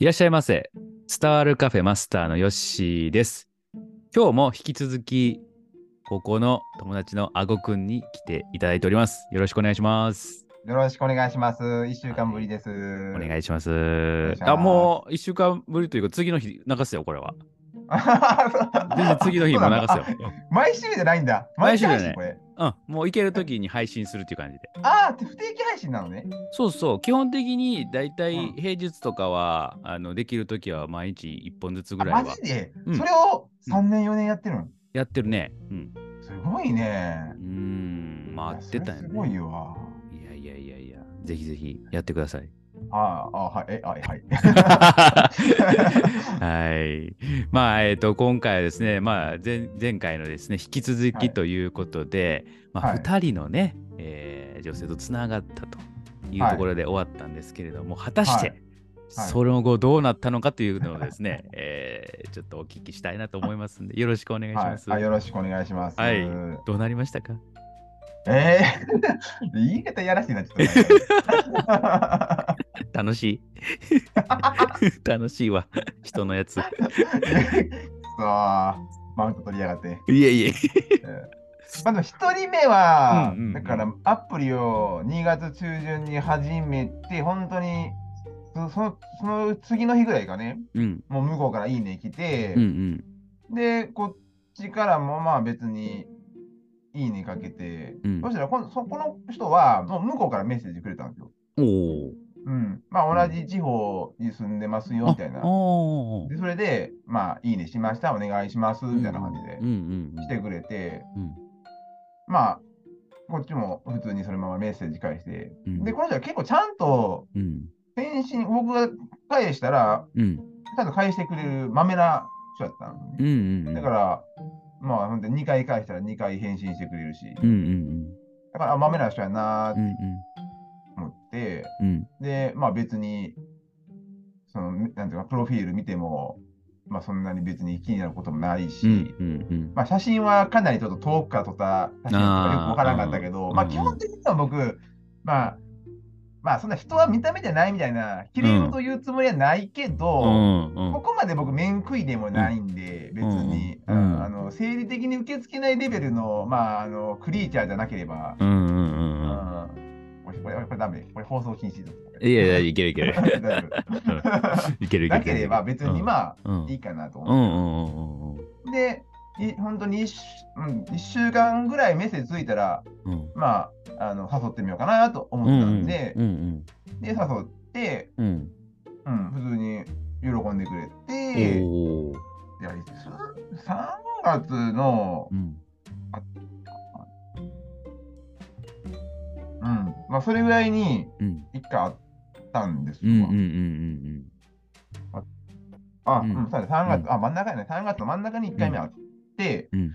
いらっしゃいませ。伝わるカフェマスターのヨッシーです。今日も引き続き、ここの友達のあごくんに来ていただいております。よろしくお願いします。よろしくお願いします。一週間ぶりです。お願いします。願いしますあ、もう一週間ぶりというか、次の日流すよ、これは。全 全然次の日も流すよ。毎週じゃないんだ。毎週じゃない毎これ。うん、もう行ける時に配信するっていう感じで。ああ、不定期配信なのね。そうそう、基本的にだいたいうん平日とかは、あのできる時は毎日1本ずつぐあらいはマジで、うんそれを3年、4年やってるの？やってるね。うん。すごいねう。ーん、回ってたよいやそれすごいね。わ。いやいやいやいや、ぜひぜひやってください。ああ、あはい、え、あはい。はい。まあ、えっ、と、今回はですね、まあ前、前回のですね、引き続はいきということで、まあ、はい2人のね、えー女性とつながったというはいところで終わったんですけれども、果たして、はいその後どうなったのかというのをですね、えーちょっとお聞きしたいなと思いますんで、よろしくお願いしはいます。あ。よろしくお願いします。はいどうなりましたか？えー、言い方やらしいな、ちょっと。楽しい 楽しいわ、人のやつ。く そーマウント取りやがって。いえいえ。えーまず1人目は、うんうんうんだからアプリを2月中旬に始めて、本当にそそのその次の日ぐらいかね、うん、もう向こうからいいね来てうん、う、ん。で、こっちからもまあ別にいいねかけて、うんそしたらこのそこの人はもう向こうからメッセージくれたんですよ。おお。うん、まあ同じ地方に住んでますよみたいな。でそれで、まあいいねしました、お願いしますみたいな感じでうんうんうん。来てくれて、うん。まあ、こっちも普通にそのままメッセージ返して、うん。で、この人は結構ちゃんとうん。返信、僕が返したら、うん。ちゃんと返してくれるまめな人だったのね、うんうん。だから、まあ、ほんで2回返したら2回返信してくれるし、うんうんだから、あまめな人やなとうんうん。思って、うん。で、まあ別に、その、なんていうか、プロフィール見ても、まあそんなに別に気になることもないし、うんうんうん。まあ、写真はかなりちょっと遠くから撮った写真とかよくわからなかったけど、まあ、あーうん基本的には僕、まあ、まあ、そんな人は見た目じゃないみたいな、綺麗事言うつもりはないけど、うんうん。ここまで僕、面食いでもないんで、別に、うんうんあの生理的に受け付けないレベルの、まあ、あのクリーチャーじゃなければ、うんうんううん。うん。んこれ、これ、これダメ。これ放送禁止です。いやいや、いけるいける。いけるいける。なければ別にまうんあいいかなとう思って。で、い本当に 1, うん、一週間ぐらいメッセージついたら、うんうん。まあ、あの誘ってみようかなと思ってたんで、で、誘って、うんうん、普通に喜んでくれうん。て、いやいつ3月のう、んうん、まあ、それぐらいにうん。1回あったんですよ。うんうんうんあ、ううん。ん、そうだね、3月、うん。あ、真ん中やね、3月の真ん中に1回目あって、うん。うん。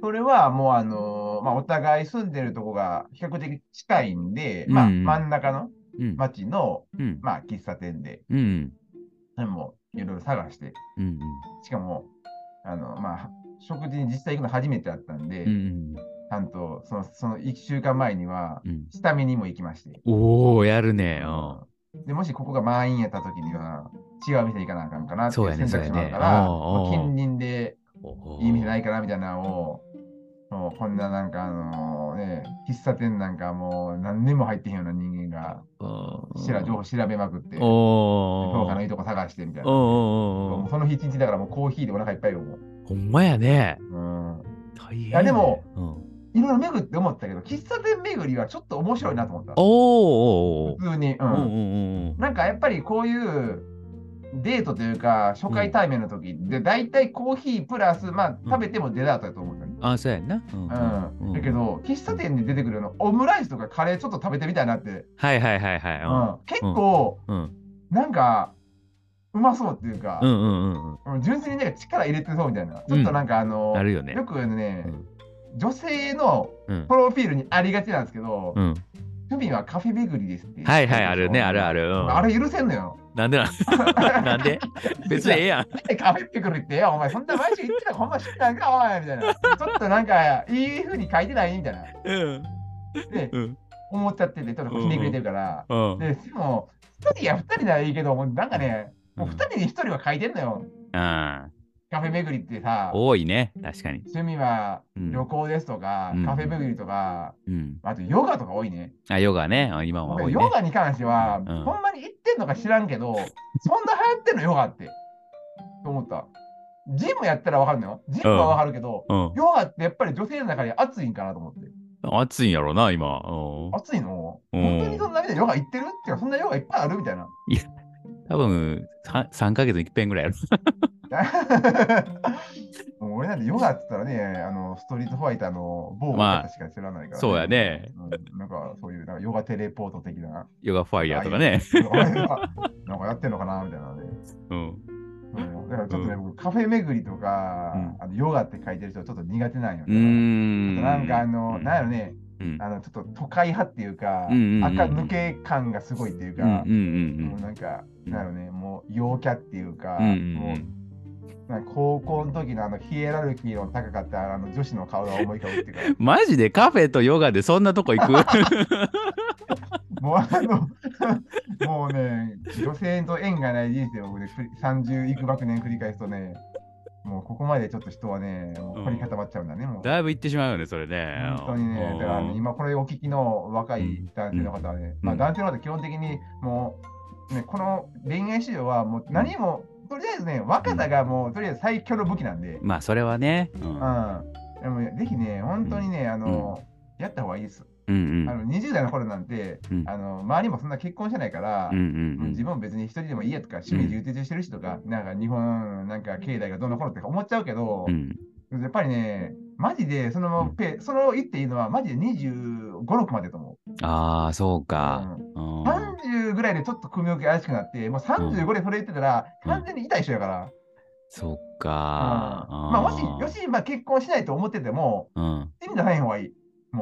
それはもう、あのーまあ、お互い住んでるとこが比較的近いんで、まあ、うん。真ん中のうん。町の、うん。まあ、喫茶店で、うんでもいろいろ探して、うんしかも、あの、まあ、食事に実際行くの初めてだったんで、うんとそのその1週間前には、うん。下見にも行きまして、おおやるね。でもしここが満員やった時には、違う店行かなあかんかなってそう選択肢もあるから、おうおうおう近隣でうんいい店ないかなみたいなのを、もうこんななんかあのね、喫茶店なんかもう何年も入ってへんような人間が、しら情報調べまくって、お評価のいいとこ探してみたいな。その日一日だからもうコーヒーでお腹いっぱいよ。ほんまやね。うん大変。いやでも、うんいろいろ巡って思ったけど、喫茶店巡りはちょっと面白いなと思った。おーお普通に。ううんんうんうんなんかやっぱりこういうデートというか、初回対面の時で、大体コーヒープラス、まあ食べてもデザートだと思ったね。あ、そうやんな。うんうん。だけど、喫茶店で出てくるの、オムライスとかカレーちょっと食べてみたいなって、はいはいはいはい。うん、結構、うんなんか、うまそうっていうかう、んうんうんうん。うん純粋になんか力入れてそうみたいな。ちょっとなんかあの、あるよね。よくね、うん女性のうんプロフィールにありがちなんですけど、うん。趣味はカフェ巡りですって。はいはい、あるね、あるある。うんあれ許せんのよ。なんでなん？なんで？別にええやん。カフェ巡りってよ、お前そんな毎週行ってたらほんま知ったんか、お前みたいな。ちょっとなんか、いい風に書いてないみたいな。うん。で、うん。思っちゃってて、ちょっとひねくれてるから。うん。で、でも、一人や二人ならいいけど、もうなんかね、もう2人に1人は書いてんのよ。うん。カフェ巡りってさ、多いね。確かに。趣味はうん旅行ですとか、うんカフェ巡りとか、うん。あとヨガとか多いね。あ、ヨガね。あ今は多いね。ヨガに関しては、うんほんまに行ってんのか知らんけど、そんな流行ってんのヨガって。と思った。ジムやったらわかるのよ。ジムはわかるけど、うん。ヨガってやっぱり女性の中で熱いんかなと思って。暑いんやろな、今。うん熱いの？うん本当にそんなみんなヨガ行ってる？っていうか、そんなヨガいっぱいある？みたいな。多分、さ3ヶ月に一遍ぐらいやろ。もう俺なんてヨガって言ったらね、あのストリートファイターの某まあ方しか知らないから、そうやね。うんなんかそういうなんかヨガテレポート的な。ヨガファイヤーとかね。なんかやってんのかなみたいなね。うん。うんだからちょっとね、う僕カフェ巡りとか、うんあのヨガって書いてる人ちょっと苦手なんよね。ん。なんかあの、うんなんやろね、うん。あのちょっと都会派っていうか、うんうんうん赤抜け感がすごいっていうか、うんうんうんもうなんか、なんやろね、もう陽キャっていうか、うん。うんもうなんか高校の時のあのヒエラルキーの高かったあの女子の顔が思い浮かぶっていうか、マジでカフェとヨガでそんなとこ行く？もうあの、もうね、女性と縁がない人生を、ね、ふり30幾百年繰り返すとね、もうここまでちょっと人はね、もう凝り固まっちゃうんだね、もう。だいぶ行ってしまうよね、それね。本当にね、だから、ね、今これお聞きの若い男性の方はね、うんまあ男性の方は基本的にもう、ね、この恋愛市場はもう何も、とりあえずね、若さがもうとりあえず最強の武器なんで、まあ、それはね。うんうん。でもねぜひね、本当にね、あの、やった方がいいです。うんあの20代の頃なんて、うんあの周りもそんな結婚してないから、うんうんもう自分も別に一人でもいいやとか、趣味充実してるしとか、なんか日本、なんか経済がどうのこうのって思っちゃうけど、うんうんやっぱりね、マジでそのペ、その言っていいのは、マジで25、6までと思う。ああ、そうか。うんうん30ぐらいでちょっと組み置き怪しくなって、もう35でそれ言ってたら、うん完全に痛い人やから。そっうんか。まあ、もし、よし、まあ、結婚しないと思ってても、うん。意味出さない方がいい。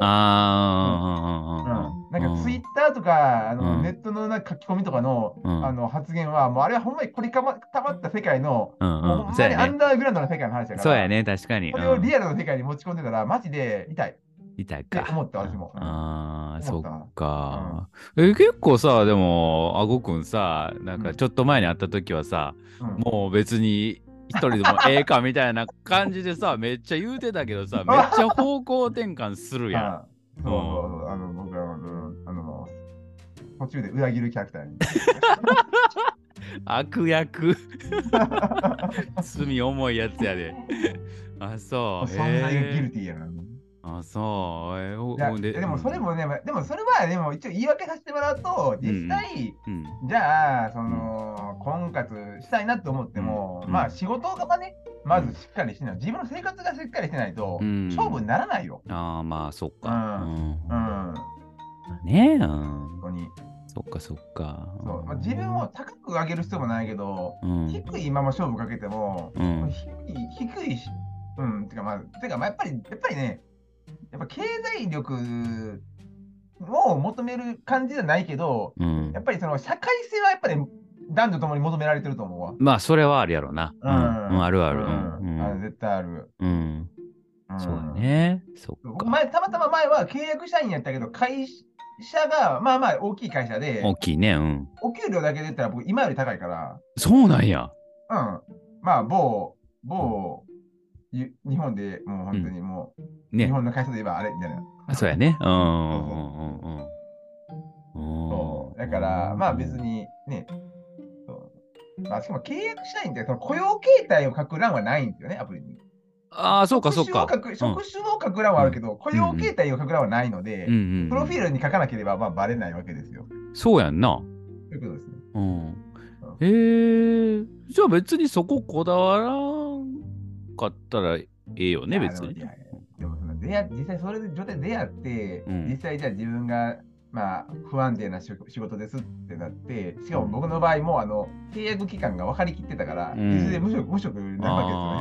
ああ、うん、なんかツイッターとかあの、うんネットのなんか書き込みとかの,、うんあの発言は、もうあれはほんまにこりかまたまった世界の、うんもうんん。そうやねまにアン。ダーグラウンドの世界の話だから、そうやね、確かに。これをうんリアルの世界に持ち込んでたら、マジで痛いっ痛いか。て思った、私も。ああ、そっか。え結構さ、でも、あごくんさ、なんかちょっと前に会った時はさ、うんもう別に一人でもええかみたいな感じでさ、めっちゃ言うてたけどさ、めっちゃ方向転換するやん。あそうそうそうあの僕はあの途中で裏切るキャラクターに。悪役。罪重いやつやで。あ、そう。存在がギルえティーやな。ーあ、そう。えーほいやほんでもそれもね、まあでもそれはでも一応言い訳させてもらうと、実際、うん。じゃあ、その、婚活したいなと思っても、うんまあ仕事がね、まずしっかりしてない。自分の生活がしっかりしてないと、うん勝負にならないよ。ああ、まあ、そっか。うんうんうん、ねえ、うん。本当に。そっかそっか。そうまあ、自分を高く上げる必要もないけど、うん。低いまま勝負かけても、うん。低い、低いし、うん、てかまあ、てかまあやっぱり、やっぱりね、やっぱ経済力を求める感じじゃないけど、うんやっぱりその社会性はやっぱり男女ともに求められてると思うわ。まあ、それはあるやろな。うん。うんあるある。ううんん。ある絶対ある。うん。うんそうだ。ね。そっか。僕前、たまたま前は契約社員やったけど、会社がまあまあ大きい会社で、大きいね。うん。お給料だけで言ったら僕今より高いから、そうなんや。うん。まあ某、某、ゆ日本でもう本当にもう、ね日。本の会社で言えばあれみたいな。あそうやね。うん。うんうんうんうん。そうだから、まあ別にね、まあ、しかも契約社員ってその雇用形態を書く欄はないんですよね、アプリに。ああ、そうかそうか。職種を書く職種を書く欄はあるけど、雇用形態を書く欄はないので、うんうんうんプロフィールに書かなければまあバレないわけですよ。そうやんな。ということですね。うん。えー、じゃあ別にそここだわらんかったらええよね、別に。でも出会実際それで状態で出会って、うん。実際じゃあ自分がまあ不安定な仕仕事ですってなって、しかも僕の場合もあの契約期間が分かりきってたから、うん。いずれ無職無職になるわけですよね。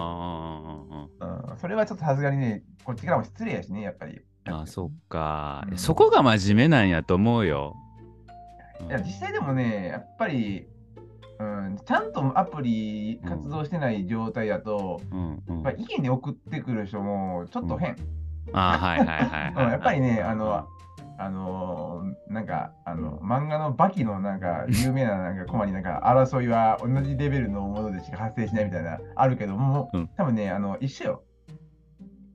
あうん、それはちょっとさすがにね、こっちからも失礼やしね、やっぱり。ーあ、そっか、うん。そこが真面目なんやと思うよ。いや、実際でもね、やっぱり、うん、ちゃんとアプリ活動してない状態だと、うんうん、まあ、家に送ってくる人もちょっと変。あーはいはいはいはい、うんやっぱりね、あの、あのーなんか、あの、漫画のバキのなんか、有名ななんかコマになんか、争いは同じレベルのものでしか発生しないみたいな、あるけども、うん多分ね、あの、一緒よ。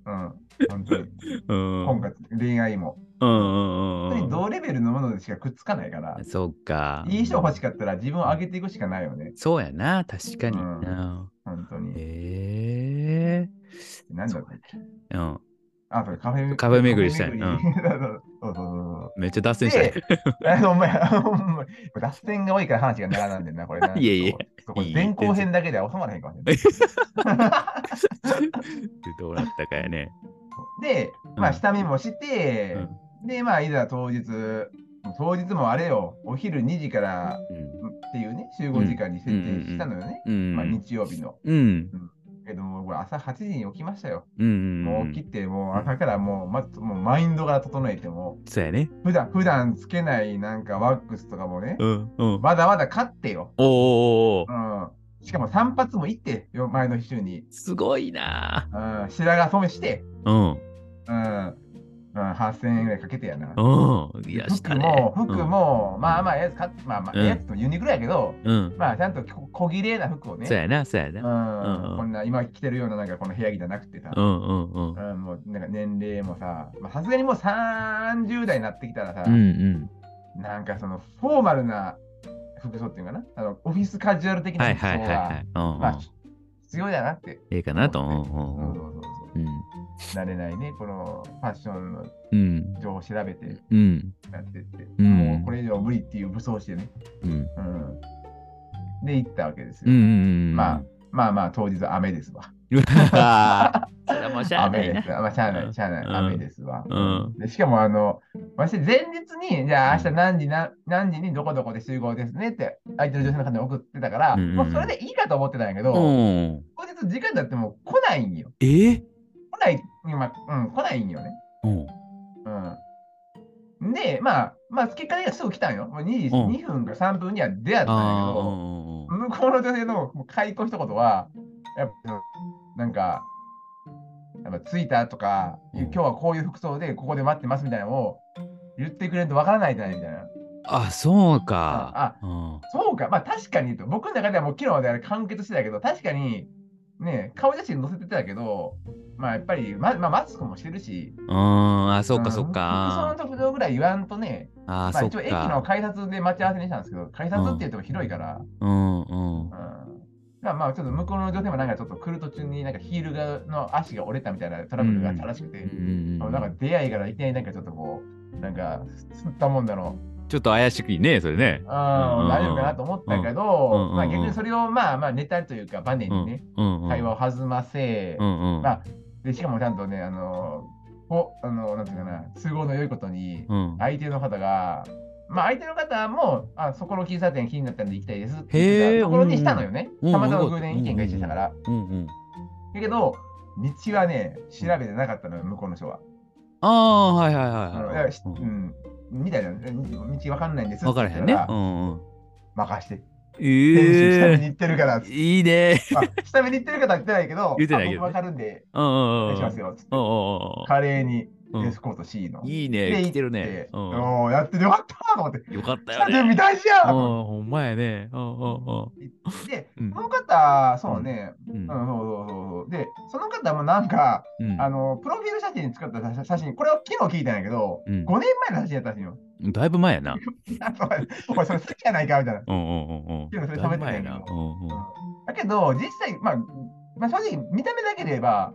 うん、本当に。うん。婚活、恋愛も。うんうん本当にうんうん。同レベルのものでしかくっつかないから、そうか。いい人欲しかったら自分を上げていくしかないよね。そうやな、確かに。ううんん。本当に。えなんだっけえうん。あ、それカフェカフェ巡りしたい うそうそうそう。めっちゃ脱線したね。あの、お前、ほんま 脱線が多いから話が長なんでんな、これな。いえいえ前後編だけでは収まらへんかもしれどうなったかやね。ない。で、まあ、うん下見もして、で、まあ、いざ当日、当日もあれよ、お昼2時からうん。っていうね、集合時間に設定したのよね。うん。まあ、日曜日の。うん。けども、これ朝8時に起きましたよ。うん。もう起きて、もう朝からもう、まず、もうマインドから整えても、そうやね。普段、普段つけないなんかワックスとかもね。まだまだ買ってよ。おーお。しかも3発も行って、よ前の週に。すごいな。うん。白髪染めして、うん。うん。うん、8000円ぐらいかけてやな。うん。いや、服ね。も、服も、まあまあ、やつ買って、まあまあ、うんやつとユニクロやけど、うん。まあ、ちゃんとこ小綺麗な服をね。そうやな、そうやうな。んうんこんな今着てるようななんかこの部屋着じゃなくてさ、うんうんうん。うん、もうなんか年齢もさ、まあさすがにもう30代になってきたらさ、うんうん。なんかそのフォーマルな服装っていうかな、あのオフィスカジュアル的はない服装はいはいはがい。うんうんまあ必要だなって。ええかなと。うんそううんうん。そうそうそううん。慣れないね、このファッションのうん。情報を調べてうん。やってって、うんもうこれ以上無理っていう武装してね。うん。うん、で、行ったわけですうんうよ。んうん。まあ、まあまあ、当日雨ですわ。あ。それはもうしゃあないな雨です。。まあ、しゃあない、しゃあない、うん雨ですわ。うんでしかも、あの、私、前日に、じゃあ、うん明日何時な、何時にどこどこで集合ですねって、相手の女性の方に送ってたから、うんうんうんもうそれでいいかと思ってたんやけど、うん。当日時間だってもう来ないんよ。え？ー来ない、今、うん、来ないんよね。うん。うん。で、まあ、まあ、結果的にはすぐ来たんよ。もう2時、うん2分か3分には出会ったんやけ。ど、向こうの女性のもう開口一言は、やっぱ、なんか、やっぱ着いたとか、うん今日はこういう服装でここで待ってますみたいなのを言ってくれるとわからないじゃないみたいな。あ、そうか。あ、うん。そうか。まあ確かにと。僕の中ではもう昨日まであれ完結してたけど、確かに、ね、顔写真載せてたけど、まあやっぱり、ままあ、マスクもしてるし、うん。あ、そうか、んそうか。服装の特徴ぐらい言わんとね、あ、まあ一応駅のか。改札で待ち合わせにしたんですけど、改札って言っても広いから、うんうん。うんまあまあちょっと向こうの女性もなんかちょっと来る途中になんかヒールがの足が折れたみたいなトラブルがあったらしくて、うんうんなんか出会いからいきなりなんかちょっとこう、なんか吸ったもんだろう、ちょっと怪しくいね、それね。うん大丈夫かなと思ったけうんど、うんまあ逆にそれをまあまあネタというかバネにね。会話を弾ませ、うんうん。まあでしかもちゃんとね、あの、こあのなんていうかな、都合の良いことに、うん。相手の方が、まあ相手の方も、あそこの喫茶店気になったんで行きたいですって言っところにしたのよね。うんたまたま偶然意見が一致したから。うんうん。だけど、道はね、調べてなかったのよ、向こうの人は。ああ、はいはいはい。うん、みたいな、道わかんないんですわからへんね。うんうん。任して。え下見にえ行ってるから。いいね。まあ、下見に行ってる方は言ってないけど、言ってないけどねあ僕わかるんで、うんうんおうん。願いしますよ。つってうんうん華麗にうんエスコート C の。いいね。で来てるねやっててよかったと思って。よかったよ下準備ね。大事やうん、ほんまやね。うんうんってで、うんその方、そうね、うん。うん、そうそうそうそう。で、その方もなんか、うんあの、プロフィール写真に使った写写真、これを昨日聞いたんやけど、うん5年前の写真やったんですよ。うん。だいぶ前やな。お前それ好きやないかみたいな。うんうんうんだや。だけど、実際、まあ、まあ、正直、見た目だけで言えば、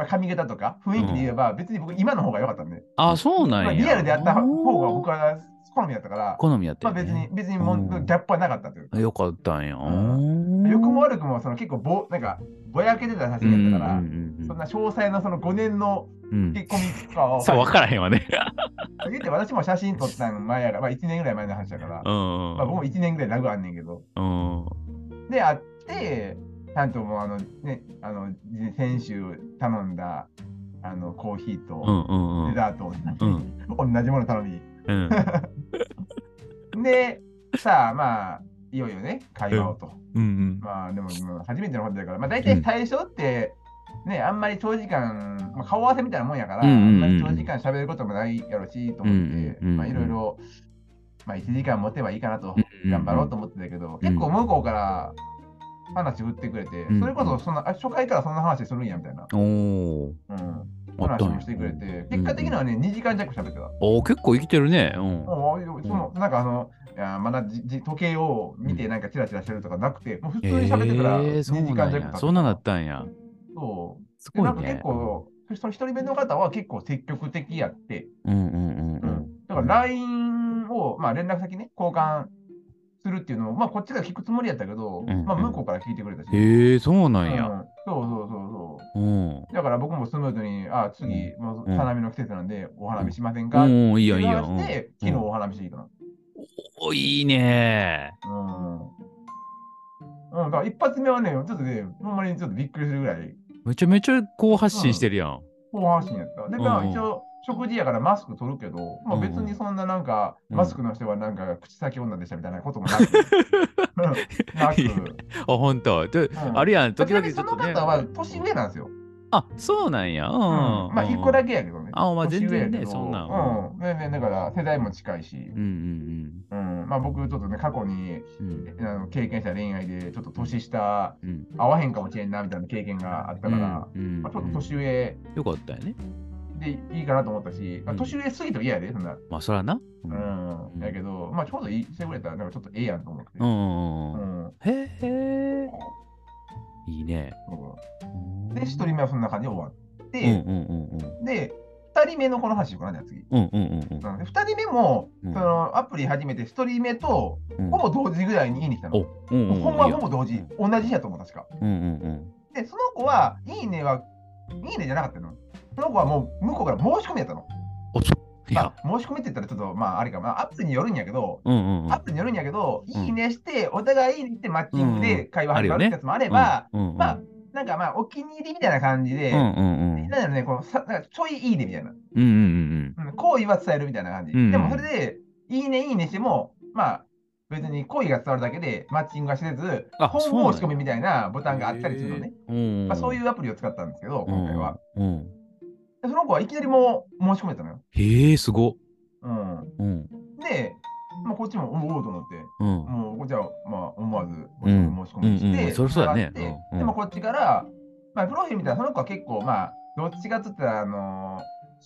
まあ、髪型とか雰囲気で言えば、別に僕、今の方が良かったんで、あ、そうなんや。まあ、リアルでやった方が僕は好みだったから、好みやったまあ、別に、別にもううんギャップはなかったというか、よかったんや。ん良くも悪くも、その結構ぼ、なんか、ぼやけてた写真やったから、そんな詳細なその5年のうん。結婚とかを、さあ、分からへんわね。言って私も写真撮ったん前やから、まあ、1年ぐらい前の話だから。まあ、僕も1年ぐらいラグあんねんけど、うん。で、会って、ちゃんともうあの、ね、あの、先週頼んだ、あの、コーヒーうんと。デザートを、うん同じもの頼み。うん。で、さあ、まあ、いよいよね、会話をと。うんうん。まあ、でも、初めてのことだから、まあ、大体最初って、ね、あんまり長時間、まあ、顔合わせみたいなもんやから、長時間喋ることもないやろし、と思って、まあいろいろ、まあ1時間持てばいいかなと、うん頑張ろうと思ってたけど、結構向こうから話振ってくれて、うんそれこそそんな、あ初回からそんな話するんやみたいな、おお。うん、話もしてくれて、結果的にはね、2時間弱喋ってた。おお、結構生きてるね。うん。もうそのなんかあの、いやまだじじ時計を見てなんかチラチラしてるとかなくて、もう普通に喋ってたら2えー、時そうなんや。間弱経ってそんなだったんや。そう。すごいでなんか結ね。構、その一人目の方は結構積極的やって、うんうんうんううんん。だから LINE を、まあ、連絡先ね、交換するっていうのを、まあ、こっちが聞くつもりやったけど、うんまあ、向こうから聞いてくれたし。へえ、そうなうんんや。そうそうそうそうん。う。だから僕もスムーズに、あ、次、もううん花見の季節なんで、お花見しませんか、ってうん、いいよいい電よ。話して、昨日お花見してきたの。おいいね。うん。うん、だから一発目はね、ちょっとね、ほんまにちょっとびっくりするぐらい、めちゃめちゃこう発信してるやん。後半心やった。で、まあ、うんうん一応、食事やからマスク取るけど、まあ、別にそんななんか、うんマスクの人はなんか口先女でしたみたいなこともなく、なく、あ、ほんと。でうんあるやん、時々ちょっとね。の方は年上なんですよ。あ、そうなんや。うん。うんまあ、一個だけ。けやけどね。あまあ全然ねそんなんうん。全然、だから世代も近いしう、んうんうん。まあ、僕、ちょっとね、過去にうん。うん。あの経験した恋愛で、ちょっと年下、うん。合わへんかもしれんな、みたいな経験があったから、うんまあ、ちょっと年上よかったよね。でいいかなと思ったし、まあうん年上すぎても嫌やで、そんな。まあ、そらな。ううんん。やけど、まあ、ちょうどいいしてくれたら、なんかちょっとええやんと思って。うんへえ。いいね。で、一人目はそんな感じで終わって、うんうんうんうん。で、二人目のこの話しようかな、次。うんうんうんうんで二人目も、うんそのアプリ始めて、一人目とうん。ほぼ同時ぐらいにいいに来たの。お、うんうんうん。ほんまほぼ同時。同じ日やと思う、確か。うんうんうん。で、その子は、いいねは、いいねじゃなかったの。その子はもう向こうから申し込みやったの。ま。あ、申し込みって言ったらちょっと、まあ、あれか、まあ、アプリによるんやけど、うんうんうん。アプリによるんやけど、うんいいねして、お互いいいねしてマッチングで会話始まるやつもあれば、うんうんうん、まあ、なんかまあ、お気に入りみたいな感じで、うんうんうん。なんだね、このさなんかちょいいいねみたいな。うんうんうんうん、好意は伝えるみたいな感じ。でもそれで、いいね、いいねしても、まあ、別に好意が伝わるだけでマッチングはせず、あ本申し込みみたいなボタンがあったりするのね。うん。うん。まあ、そういううアプリを使ったんですけど、今回は。ん。うん。でその子はいきなりもう申し込めたのよ。へえ、すごっ。うん、うん。で、まあ、こっちもおおと思って、うん。もうこっちはまあ思わずうん申し込みして、うんうんそりゃそうだねうんうんでもこっちから、まあ、プロフィール見たらその子は結構、まあ、どっちかっつったら、あの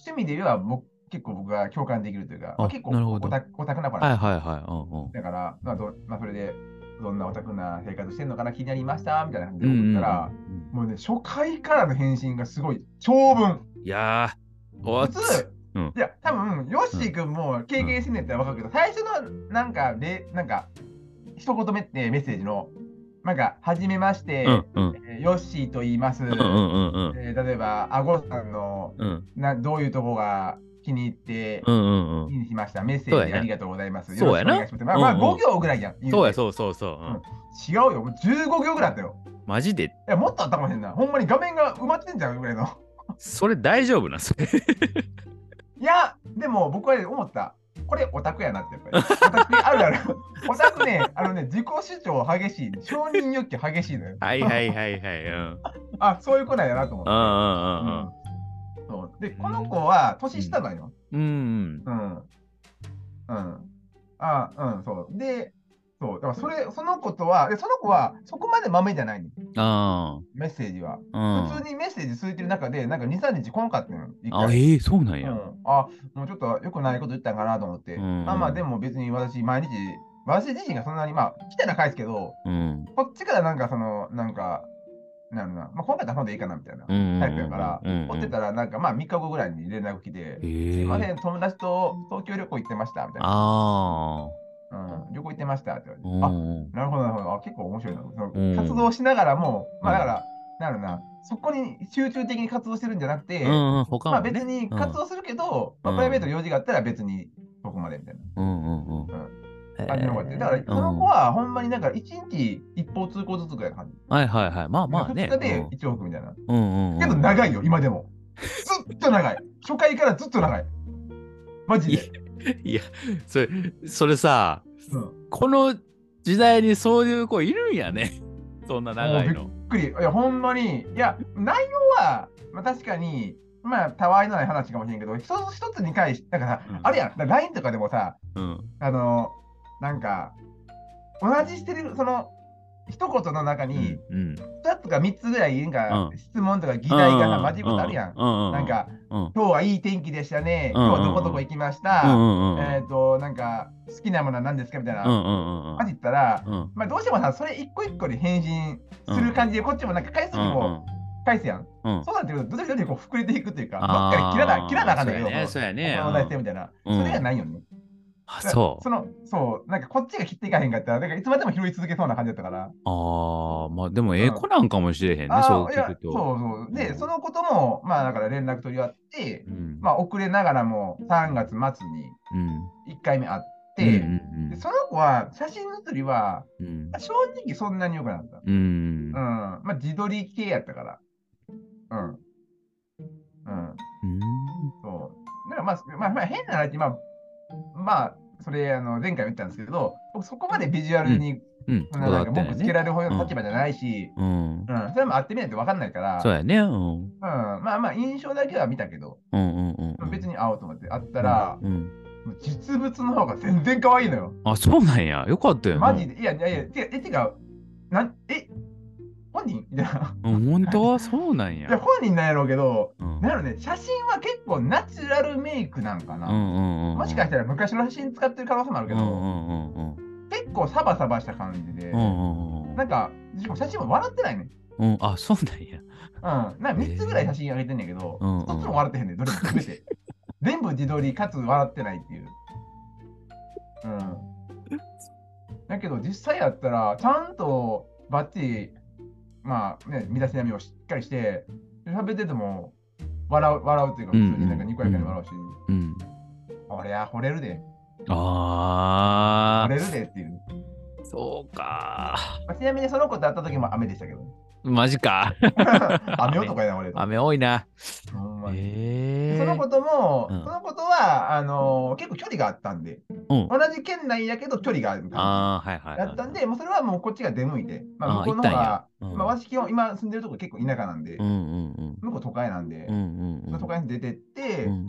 趣味で言えば僕結構僕が共感できるというか、まあ、あ結構オタクオタクな子なんですはいはいはい。うんうん。だから、まあどまあ、それで、どんなオタクな生活してんのかな気になりましたみたいな感じで送ったら、もうね、初回からの返信がすごい長文。いやー、おっ普通、うんいや、多分ヨッシー君も経験してんねんってわかるけど、最初のなんか、でなんか、一言目ってメッセージの、なんか、はじめまして、うんうん。えーヨッシーと言います。うんうんうんうん。えー例えば、あごさんのうんなどういうとこが気に入って、うんうんうん。いいにしました。メッセージありがとうございます。そうやなまあ、まあ、うんうん5行ぐらいやん。言そうや、そうそうそう。うん違うよ。もう15行ぐらいあったよ。マジで？いや、もっとあったかもしれんない。ほんまに画面が埋まってんじゃんぐらいの。それ大丈夫なそれ。いや、でも僕は思った。これオタクやなってやっぱり。オタクあるある。オタクね、あのね、自己主張激しい。承認欲求激しいのよ。はいはいはいはい。うん。あ、そういう子なんやなと思って。うんうんうんそうで、この子は年下なんよ。うん。うん。うん。うん。あ、うん、そう。で、そう。だからそれ、その子とは、でその子はそこまで豆じゃないの？あメッセージは。あ。うん。普通にメッセージ続いてる中で、なんか2、3日来んかったのよ。一回あ、ええ、そうなんや。うん、あもうちょっと良くないこと言ったんかなと思って、うんまあまあでも別に私毎日私自身がそんなにまあ来てな返すけどうん。こっちからなんかそのなんかなんな、まあ、今回はほんでいいかなみたいなうん。タイプやから、うん追ってたらなんかまあ3日後ぐらいに連絡来て、えすえいません友達と東京旅行行ってましたみたいな、あうん、旅行行ってましたってあ。言われて、うん。あなるほどなるほどあ結構面白いなそのうん活動しながらも、まあだから、なんだろうなそこに集中的に活動してるんじゃなくて、うんうん。他もね。まあ別に活動するけど、まあ、うんプライベートで用事があったら別にそこまでみたいなうんうんうん。感じのって。だからその子はほんまになんか1日一方通行ずつぐらいの感じ。はいはいはい。まあまあね。2日で1往復みたいな。うんうんうん。けど長いよ、今でも。ずっと長い。初回からずっと長い。マジで。いや、それ、それさ、うんこの時代にそういう子いるんやね。そんな長いの。びっくり。いや、ほんまに。いや、内容は、まあ、確かに、まあ、たわいのない話かもしれんけど、一つ一つに返し、なんかさ、うんあれやん、LINE とかでもさ、うん。あの、なんか、同じしてる、その、一言の中に、うん。2つか3つぐらい、なんか、うん質問とか議題がさ、混じることあるやん。うん。なん、か、うん。今日はいい天気でしたね。うん今日はどこどこ行きましうた。えっと、なんか、好きなものは何ですかみたいな。うんうんうんうん。混じったら、うん。まあ、どうしてもさ、それ一個一個に返信する感じで、こっちもなんか返すにも返すやん。そうなってくると、どんどんどんどんこう膨れていくっていうか、どっかで切らな、切らなあかんだけど、そうやねそれがないよね。あ、そうそ。の、そう、なんかこっちが切っていかへんかったら、なんかいつまでも拾い続けそうな感じだったから。ああ、まあでもええ子なんかもしれへんね、あーそう聞くと。そうそう。で、うんそのことも、まあだから連絡取り合ってう、ん。まあ遅れながらも3月末にうん。1回目会っうんて、うんでその子は写真写りは、正直そんなに良くなかった。うん。うん。まあ自撮り系やったから。うん。うん。うん。そう。だからまあ、まあ、まあ、変な話まあ、まあ、それ、あの、前回も言ったんですけど、僕そこまでビジュアルに、うん。ななんか文句つけられるほどの立場じゃないし、うん。うん、それも会ってみないと分かんないから、そうやね。うん。うん、まあまあ、印象だけは見たけど、うんうんうん。別に会おうと思って会ったら、うん。実物の方が全然可愛いのよ。あ、そうなんや。よかったよな。マジで。いやいやいや、てえ、てか、なん、え、本人？みたいな。うん、本当？はそうなんや。本人なんやろうけど、うんなんやろね、写真は結構ナチュラルメイクなんかな。うんうんうん。もしかしたら昔の写真使ってる可能性もあるけど、うんうんうんうん。結構サバサバした感じで、うんうんうんなんか、しかも写真も笑ってないね。うん。あ、そうなんや。うん。なんか3つぐらい写真上げてんねんけど、うんうん1つも笑ってへんねん、どれも全て。全部自撮りかつ笑ってないっていう。うん。だけど実際やったら、ちゃんとバッチリ、まあね、身だしなみをしっかりして、喋ってても笑う笑うっていうか、普通になんかにこやかに笑うし、うん。俺や、惚れるで、あ惚れるでっていう。あ、そうか。まあ、ちなみにその子と会った時も雨でしたけど、ね、マジか。雨男やな、俺。雨多いな。その子とも、うんその子とは、あのー結構距離があったんで、うん。同じ県内やけど距離がある感ああ、はいはいじはい。だったんで、もうそれはもうこっちが出向いて、まあ、向こうの方が、行ったんやうんまあ、私基本今住んでるとこ結構田舎なんで、うんうんうん。向こう都会なんで、うんうんうん。都会に出てって、うん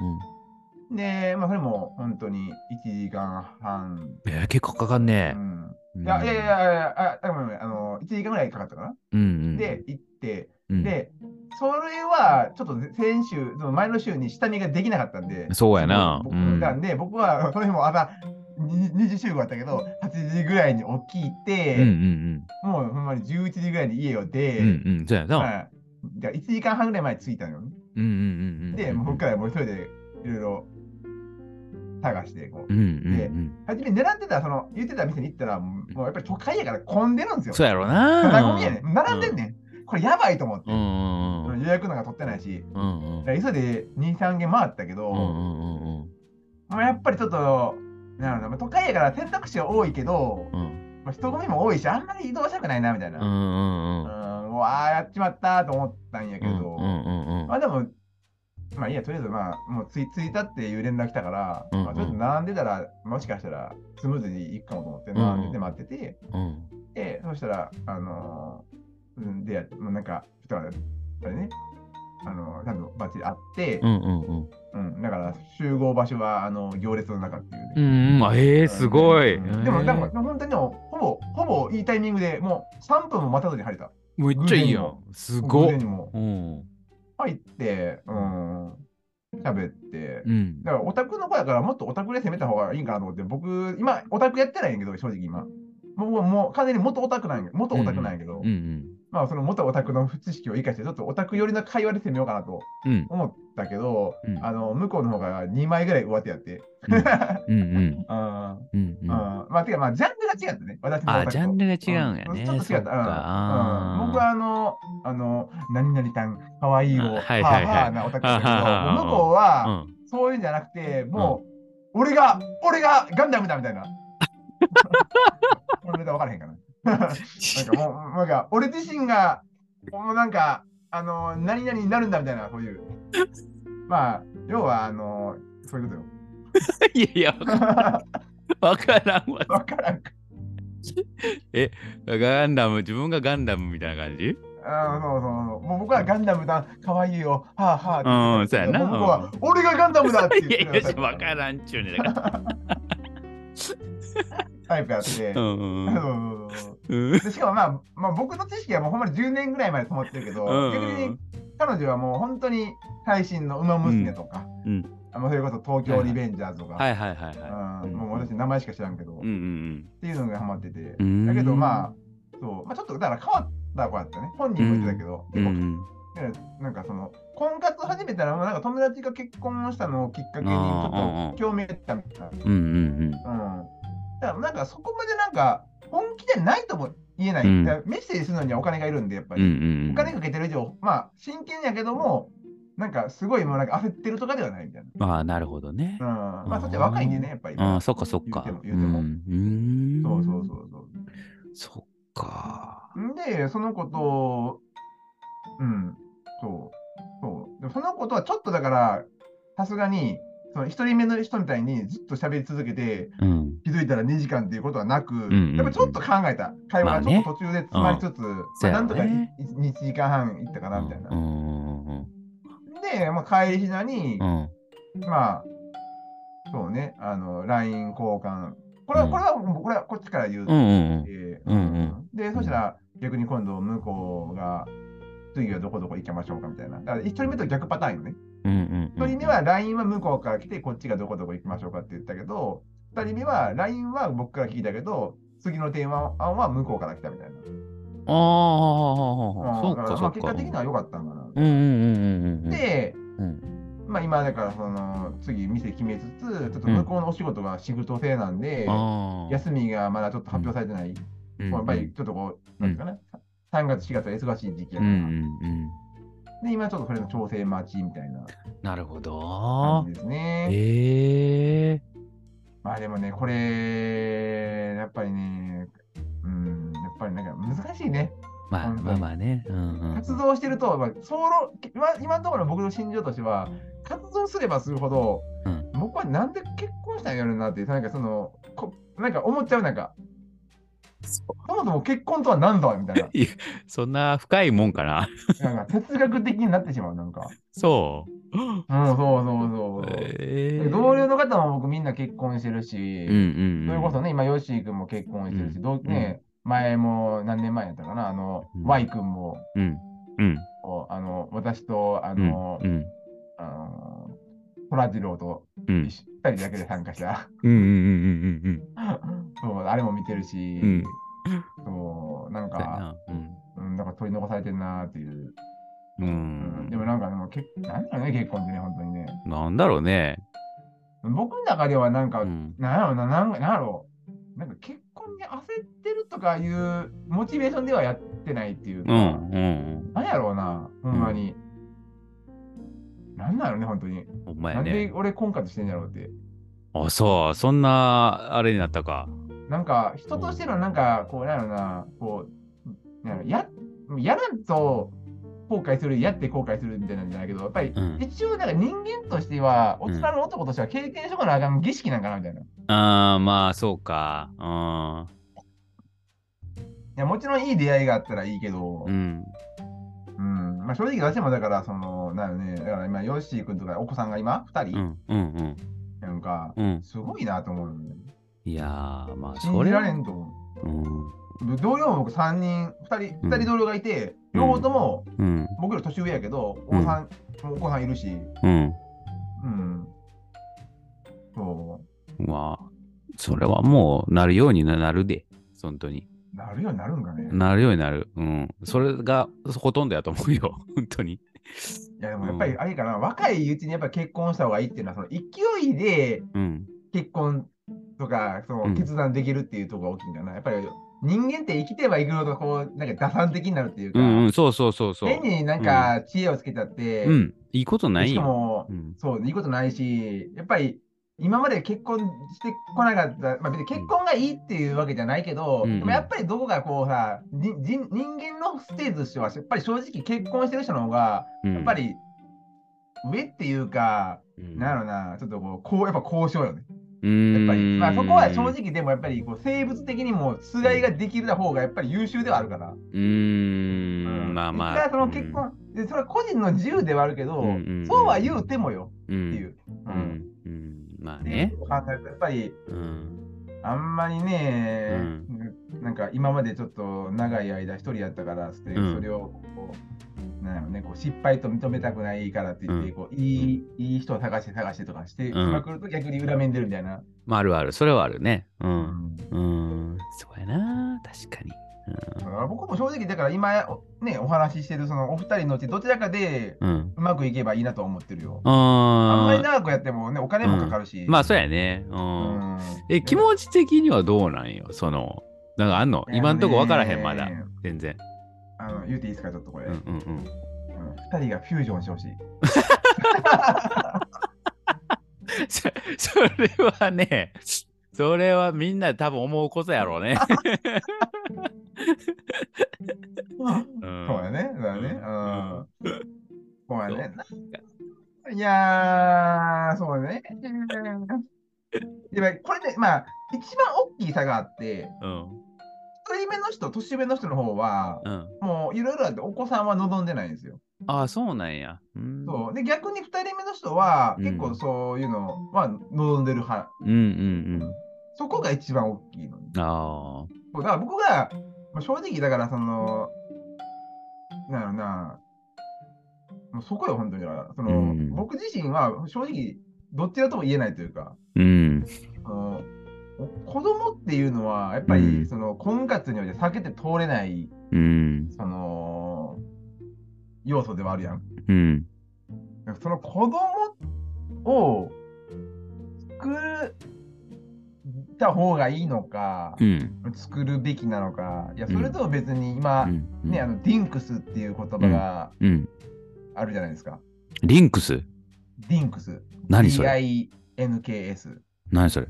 うん。で、まあ、それも本当に1時間半。えー、結構かかんうね。ん、うんいやいやいやああごめんごめんあの1時間ぐらいかかったかな。うんうん。で、行って、うん、で、それはちょっと先週、その前の週に下見ができなかったんで、そうやな僕うんなんで、僕はその日も朝に2時集合だったけど、8時ぐらいに起きうんて、うんもうほんまに11時ぐらいに家を出、うん。うんうん。そうやな。はいじゃあ1時間半ぐらい前に着いたのよ。で、もうそこからもう一人でいろいろ探して、こううんうんうん。初め狙ってた、その言ってた店に行ったら、もうやっぱり都会やから混んでるんですよ。そうやろな。並んでんねん。これやばいと思って。うんうんうん。予約なんか取ってないし、うん急いで2、3軒回ったけど、うんうんうんうん。もうやっぱりちょっと、なるほどまあ都会やから選択肢は多いけど、うんまあ、人混みも多いし、あんまり移動したくないなみたいな。うんうんうん。うん、うわあ、やっちまったと思ったんやけど、うんうんうんうんまあでも、まあいいや、とりあえずまあ、もう着い着いたっていう連絡来たから、うんうんまあ、ちょっと並んでたら、もしかしたらスムーズに行くかもと思って、うんうん並んでて待ってて、うんで、そしたら、あのーうん、で、もうなんか、人が、あれね、あのー、ちゃんとバッチリ会ってう、んうんうん。うん、だから集合場所は、あの、行列の中っていうね。うんうん。あええ、すごい。うんでも、えーなんか、本当にでも、ほぼ、ほぼいいタイミングでもう3分も待たずに入れた。めっちゃいいやん。すごっ偶然。にもうん。入って、うん、喋って、うん。だからオタクの子やからもっとオタクで攻めた方がいいんかなと思って、僕、今、オタクやってないんやけど、正直今。僕はもう完全に元オタクなんや元オタクなんやけど、うんうん。まあその元オタクの知識を生かして、ちょっとオタク寄りの会話で攻めようかなとうん。思ったけど、うんあの向こうの方が2枚ぐらい上手やって。うん うん。うんうんうん。まあ、てか、まあ、ジャンルが違ったね。私のあ、ジャンルが違うんやね。ちょっと違った。うんうん僕は、あの、あの、何々たん、かわいいを、あははいはいはいあはあなオタクだけど、向こうは、うん。そういうんじゃなくて、もう、俺が、俺がガンダムだみたいな。このネタ分からへんかな。なんかもう、なんか、俺自身が、もうなんか、あの、何々になるんだみたいな、そういう。まあ、要は、あの、そういうことよ。いやいや、わからんわ。分からんか。ガンダム、自分がガンダムみたいな感じ？あーそうそうそう。もう僕はガンダムだ、可愛いよ、はあはあ。うんそうやな僕は、俺がガンダムだって言っていやいや、わからんちゅうねだから。タイプやって。うんうんそうしかもまあ、まあ、僕の知識はもうほんまに10年ぐらいまで止まってるけど、うん逆に彼女はもう本当に最新の馬娘とか、うんあのそれこそ東京リベンジャーズとか、はいはいはいはうんうんもう私名前しか知らんけど、い。うんうんっていうのがハマってて、うん。だけどまあ、そう、まあ、ちょっとだから変わった子だったね。本人も言ってたけど、うんなんかその婚活始めたら、なんか友達が結婚したのをきっかけにちょっと興味がったみたいな。うんうんうん。だからなんかそこまでなんか本気でないとも言えない。うんメッセージするのにはお金がいるんで、やっぱうん。うんり。うん。お金かけてる以上、まあ真剣やけども、なんかすごいもうなんか焦ってるとかではないみたいな。ああ、なるほどねう。ん。まあそっちは若いんでね、やっぱり。ああ、そっかそっか。言ってもうんうん。そうそうそうそう。そっか。んで、その子と、うん、そう、そう。でもその子とはちょっとだから、さすがに、その一人目の人みたいにずっと喋り続けて、うん。気づいたら2時間っていうことはなく、んうんやっぱちょっと考えた。会話がちょっと途中で詰まりつつ、そうやろまあなんとかね1時間半いったかなみたいな。うんうんうんで、まあ、帰りひなに、うん。まあ、そうね、あの、LINE 交換。これは、うんこれは、これはこっちから言う。うんうんうん。えーうんうんで、そしたら逆に今度向こうが、次はどこどこ行きましょうかみたいな。だから1人目と逆パターンよね。うんうんうん。1人目は LINE は向こうから来て、こっちがどこどこ行きましょうかって言ったけど、2人目は LINE は僕から聞いたけど、次の電話案は向こうから来たみたいな。ああ、そっだらかそっか。まあ結果的には良かったんかな。うんうんうんで、うんまあ今だからその次店決めつつ、ちょっと向こうのお仕事がシフト制なんで。休みがまだちょっと発表されてない。うんやっぱりちょっとこう、なんていうかな、3月、4月は忙しい時期やから、うんうんうん。で、今ちょっとそれの調整待ちみたいななるほどですね。ええ。まあでもね、これ、やっぱりね、うん、ぱりなんか難しいね。まあまあまあね。うんうん。活動してると、まあ、総論今今のところの僕の心情としては、活動すればするほど、うん僕はなんで結婚したんやろなって、なんかその、こなんか思っちゃう、なんか、そそもそも結婚とは何だみたいな。そんな深いもんかな。なんか哲学的になってしまう、なんか。そう。うん、そうそうそう。ええ。で同僚の方も僕みんな結婚してるし、うんうんうん。それこそね、今、ヨッシー君も結婚してるし、どうね、前も何年前やったかな、あの、うん Y 君も、うん。うん。こうあの私と、あの、うん。あの、トラジローとうん。二人だけで参加した。うんうんうんうんうん そう、あれも見てるし、うん。そう、なんか、な。うん。うん、なんか取り残されてんなっていう。ううんんでもなんか、でも結なんだろうね、結婚ってね、本当にね。なんだろうね。僕の中ではなんか、うん。なんやろうな、なんなんやろう。なんか結婚に焦ってるとかいうモチベーションではやってないっていうか、うんうんなんやろうな、ほんまに。なんだろうね、本当に。うん。ほんまなんで。俺婚活してんやろうって。あ、そう。そんな、あれになったか。なんか、人としてのなんか、こう、なんやろな、こう、や、やらんと後悔する、やって後悔するみたいなんじゃないけど、やっぱり、うん。一応、なんか人間としては、大人の男としては経験しとかなあかん儀式なんかなみたいな。いああ、まあ、そうか。うん。や、もちろんいい出会いがあったらいいけど、うん。うん。まあ、正直私もだから、その、なんよね、だから今、ヨッシー君とかお子さんが今、2人、うん。うん。なんか、うん。すごいなと思うよね。いやー、まあ、信じそれは。られんと思うん。う。同僚も僕3人、2人、うん二人同僚がいて、両方ともうん。僕より年上やけど、お子さん、お子さんいるし、うん。うん。そまあ、それはもう、なるようになるで。本当に。う。なるようになるんかね。なるようになる。うん。それがほとんどやと思うよ。本当に。いやでもやっぱりあれかな、若いうちにやっぱ結婚した方がいいっていうのは、その勢いでうん。結婚とかそうんの決断できるっていうところが大きいんかな。やっぱり人間って生きてはいくほどこう、なんか打算的になるっていうか、うんうん、そうそうそうそう。変になんか知恵をつけたって、うん。いいことないしかよ。も、うん。そう、いいことないし、やっぱり今まで結婚してこなかった、まあ、別に結婚がいいっていうわけじゃないけど、うんうんでもやっぱりどこかこうさ、に人人間のステージとしては、やっぱり正直結婚してる人の方が、やっぱり上っていうか、うん、なんやろな、ちょっとこう、こうやっぱ交渉よね。やっぱり、まあそこは正直でもやっぱりこう生物的にもつがいができる方がやっぱり優秀ではあるから。うーん。まあまあ。いくらその結婚、で、それは個人の自由ではあるけど、うんうんうんそうは言うてもようん。っていう。う。うんうん。まあね。考えるとやっぱりうん。あんまりね、なんか今までちょっと長い間一人やったからそれをこう、なんやろね、こう失敗と認めたくないからって言って、うんこういいいい人を探して探してとかして、うんまくると逆に裏面出るみたいな。まああるある。それはあるね。う。うんうん。そうやな。確かに。だから僕も正直だから今おねお話ししてるそのお二人のうちどちらかでうん。うん。うまくいけばいいなと思ってるよ。あんまりあ長くやってもねお金もかかるし。あ。まあそうやね。う。うんんえ、気持ち的にはどうなんよ？その、なんかあんの？今んとこ分からへん、まだ。全然。あの言うていいですかちょっとこれ。うんうんうん。うん二人がフュージョンしてほしい。そそれはね、それはみんな多分思うことやろうね。うんそうやね。そうやね。ううん。そうやね。いやー、そうね。でもこれね、まあ、一番大きい差があって、うん。一人目の人、年上の人の方は、うん。もういろいろあって、お子さんは望んでないんですよ。ああ、そうなんや。うん。そうで逆に2人目の人は、うん結構そういうのは望んでる派。うんうんそこが一番大きいのに。うん。あだから僕が、まあ、正直だからその、なんやろな、もうそこよ、本当に。その、うん僕自身は正直、どっちだとも言えないというか、あ。うん。あの子供っていうのは、やっぱり、うんその婚活において避けて通れない、うん。その、要素ではあるやん。うん。その子供を作った方がいいのかう、ん。作るべきなのか、いや、それとも別に今、うん。ね、あの、ディンクスっていう言葉がうん。あるじゃないですか。リンクス？ディンクス。何それ ?DINKS。何それ？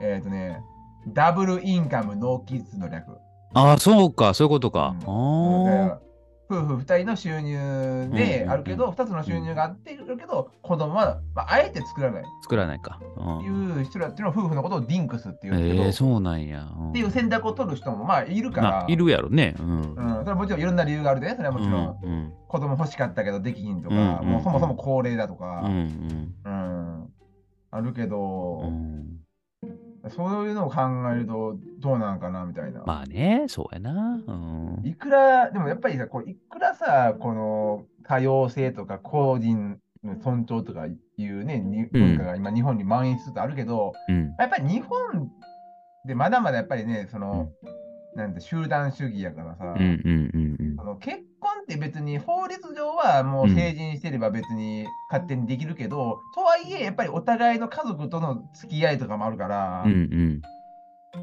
えっ、とね、 double income no kids の略。ああ、そうか、そういうことか。うん。あら夫婦2人の収入であるけうん。ど、2つの収入があってるけど、子供は、まあ、あえて作らない。作らないか。うてん。いう人らっていうのは夫婦のことをディンクスっていうけど、ええ、そうなんや。ん。っていう選択を取る人もまあいるから、まあ、いるやろね。うん。うん、それはもちろんいろんな理由があるで、それはもちろん、うんうん。子供欲しかったけどできひんとか、うんうん。もうそもそも高齢だとか、うんうん。うん。あるけど、うんそういうのを考えるとどうなんかなみたいな。まあね、そうやな。うん。いくら、でもやっぱりさ、こういくらさ、この多様性とか個人の尊重とかいうね、に文化が今日本に蔓延しつつあるけど、うん。やっぱり日本でまだまだやっぱりね、その、なんて集団主義やからさ、うんうんうんうん。あの結婚って別に法律上はもう成人してれば別に勝手にできるけど、とはいえやっぱりお互いの家族との付き合いとかもあるから、うんうん。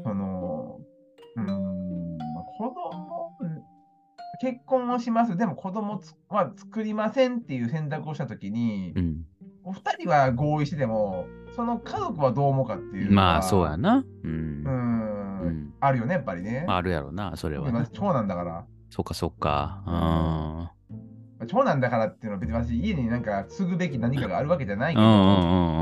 そのうーん、まあ子供結婚をします。でも子供つは作りませんっていう選択をしたときに、うん。お二人は合意しててもその家族はどう思うかっていうまあそうやな。ううん。ん。んうん。あるよねやっぱりね、まああるやろな、それはな。今長男だからそっかそっか。うん。長男だからっていうのは別に私家になんか継ぐべき何かがあるわけじゃないけど。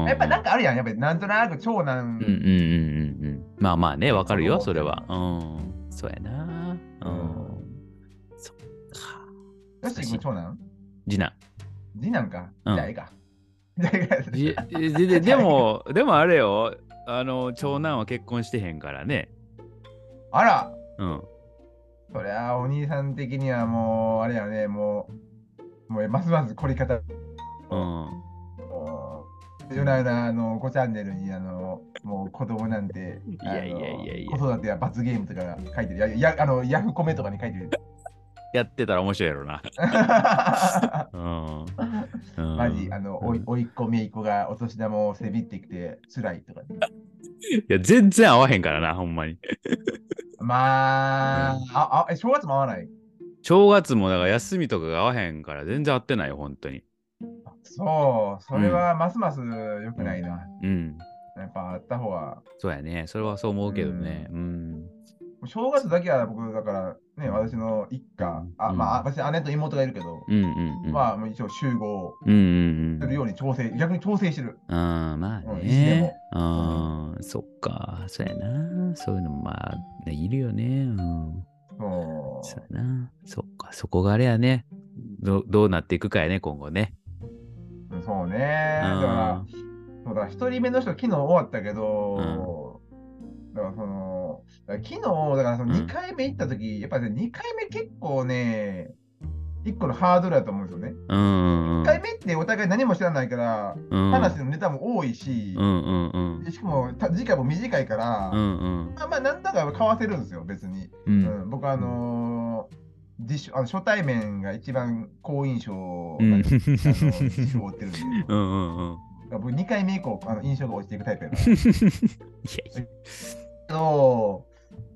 やっぱなんかあるやんやっぱりなんとなく長男、うんうんうんうんうん。まあまあね、わかるよ、それは。うん。そうやな。うん。そっか。よし君長男？次男。次男か、うんじゃあええかででも、でもあれよ、あの、長男は結婚してへんからね。あらうん。そりゃあお兄さん的にはもうあれやねもうもうますます凝り方うん。もう夜な夜なあの5チャンネルにあのもう子供なんていやいやいやいや子育ては罰ゲームとか書いてるややあのヤフコメとかに書いてるやってたら面白いやろな。うん。うんマジあのおいうんおいっ子めいっ子がお年玉をせびってきて辛いとかいや、全然合わへんからな、ほんまに。まあ、ああえ正月も合わない？正月もだから休みとかが合わへんから全然合ってないよ、本当に。そうそれはますます良くないな、うん。やっぱあった方がそうやね。それはそう思うけどね。うん。正月だけは僕、だからね、私の一家、あうんまあ、私、姉と妹がいるけど、うんうんうん。まあ、一応集合うんうんうん。するように調整、逆に調整してる。ああ、まあうん。ああ、そっか。そうやな。そういうのもまあ、ね、いるよね。うん。そうそうやな。そっか。そこがあれやね。どどうなっていくかやね、今後ね。うんそうね。だから、そうだ、一人目の人、昨日終わったけど、だからその、昨日、だからそのうん2回目行った時、やっぱりね、2回目結構ね、一個のハードルだと思うんですよね。うんうん1回目ってお互い何も知らないから、うん。話のネタも多いしう、んうんしかもた時間も短いから、うんうん。まあまあ、なんだか交わせるんですよ、別に。ううんん、僕はあのー実習あの初対面が一番好印象を追ってるんで、うんうんうん。僕2回目以降あの印象が落ちていくタイプやから。いやいや。けど、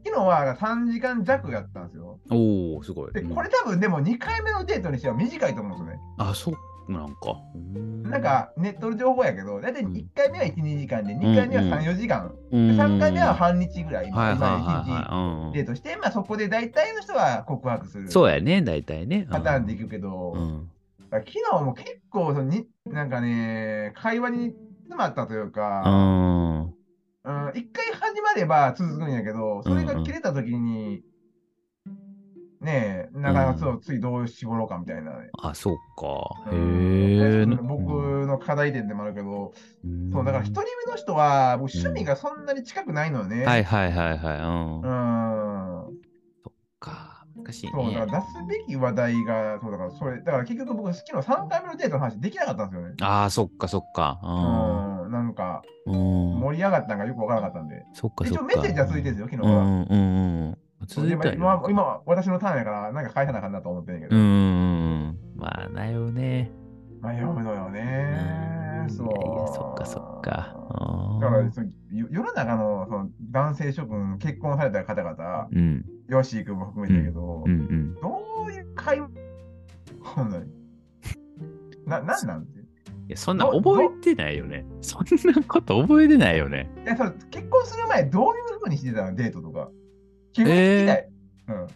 昨日は3時間弱やったんですよ。おお、すごい。で、うんこれ多分でも2回目のデートにしては短いと思うんですよね。あ、そうなんか。うんなん、かネットの情報やけど、大体うん1回目は1、2時間で、2回目はうんうん3、4時間、うん、3回目は半日ぐらい、はい今はいはい1日デートして、まあそこで大体の人は告白するそうやね、大体ね。パターンでいくけど、昨日も結構そのに、なんかね、会話に詰まったといううか、ん。うん一回始まれば続くんやけど、それが切れた時に、ねえ、なかなかそう、ついどう絞ろうかみたいなね。あ、そうか。へうんえ。僕の課題点でもあるけど、うんそうだから一人目の人は僕趣味がそんなに近くないのよね。はいはいはいはい。ううん。ん。か。難しいそう、だね。から出すべき話題が、そうだからそれ、だから結局僕、昨日3回目のデートの話できなかったんですよね。ああ、そっかそっか。うん、なんか。盛り上がったんがよくわからなかったんで。そっかそっか。一応メッセージは続いてるんですよ、昨う日は。んうんうん。続いた今今は私のターンやから、なんか返さなあかんなと思ってんけど。うん。まあ、だよね。迷うのよねう。んそう。そっかそっか。だからそのよ世の中のその男性諸君、結婚された方々、うんヨッシー君も含めてだけど、うんうん。どういう会話、なに。な、なんなん？て。いや、そんな覚えてないよね。そんなこと覚えてないよね。いや、その結婚する前、どういうふうにしてたの、デートとか。基本聞きたい。うん。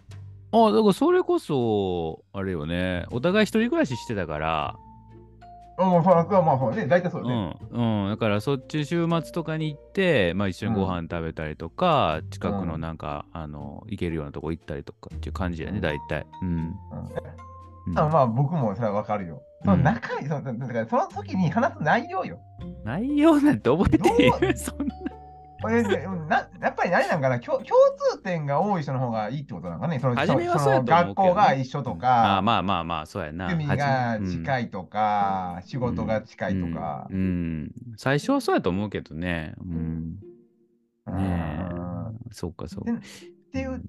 あ、だからそれこそ、あれよね。お互い一人暮らししてたから、うん、そらそらまあ、そうね、大体そううね。ん、うん。だからそっち週末とかに行って、まあ一緒にご飯食べたりとか、近くのなんか、あの、行けるようなとこ行ったりとかっていう感じやね、大体。うん。うんうんあまあ、僕もそれはわかるよ。その中身、そのだからその時に話す内容よ。内容なんて覚えてへんどよ そんな。これでなやっぱり何なんかな共、共通点が多い人の方がいいってことなのかね。その初めはそそうやと学校が一緒とあか、まあまあまあ、そうやな。趣味が近いいとか、仕事が近いとか。うん。うん最初はそうやと思うけどね。うん。うんね。そうか、そうでっていう、っ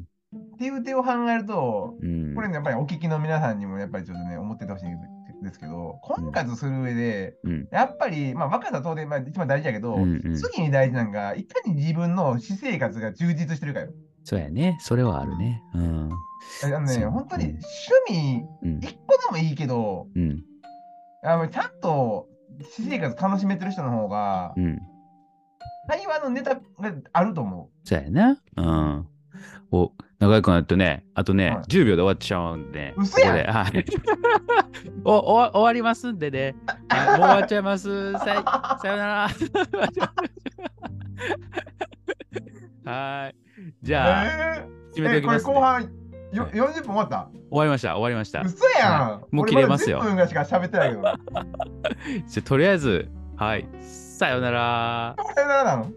ていう点を考えると、うん。これね、やっぱりお聞きの皆さんにもやっぱりちょっとね、思っててほしいんですけど、婚活する上で、うんやっぱり、まあ、若さ当然、まあ、一番大事だけど、うんうん次に大事なのが、いかに自分の私生活が充実してるかよ。そうやね。それはあるね。うん。あのね、本当にうん趣味、うん。一個でもいいけど、うん。あのちゃんと私生活楽しめてる人の方がう、ん。会話のネタがあると思そうやな。うん。お、長井君あとね、あとね、はい10秒で終わっちゃうんで。嘘やではい。おおわ終わりますんでね。はいもう終わっちゃいます。さいさよなら。はい。じう。ゃあ、え締めー、えこれておきます、ね。後半よはい40分終わった？終わりました。終わりました。嘘やん、はいもう切れますよ俺まだ10分がしか喋ってないけど。じゃあとりあえず、はい。さよなら。さよならなの？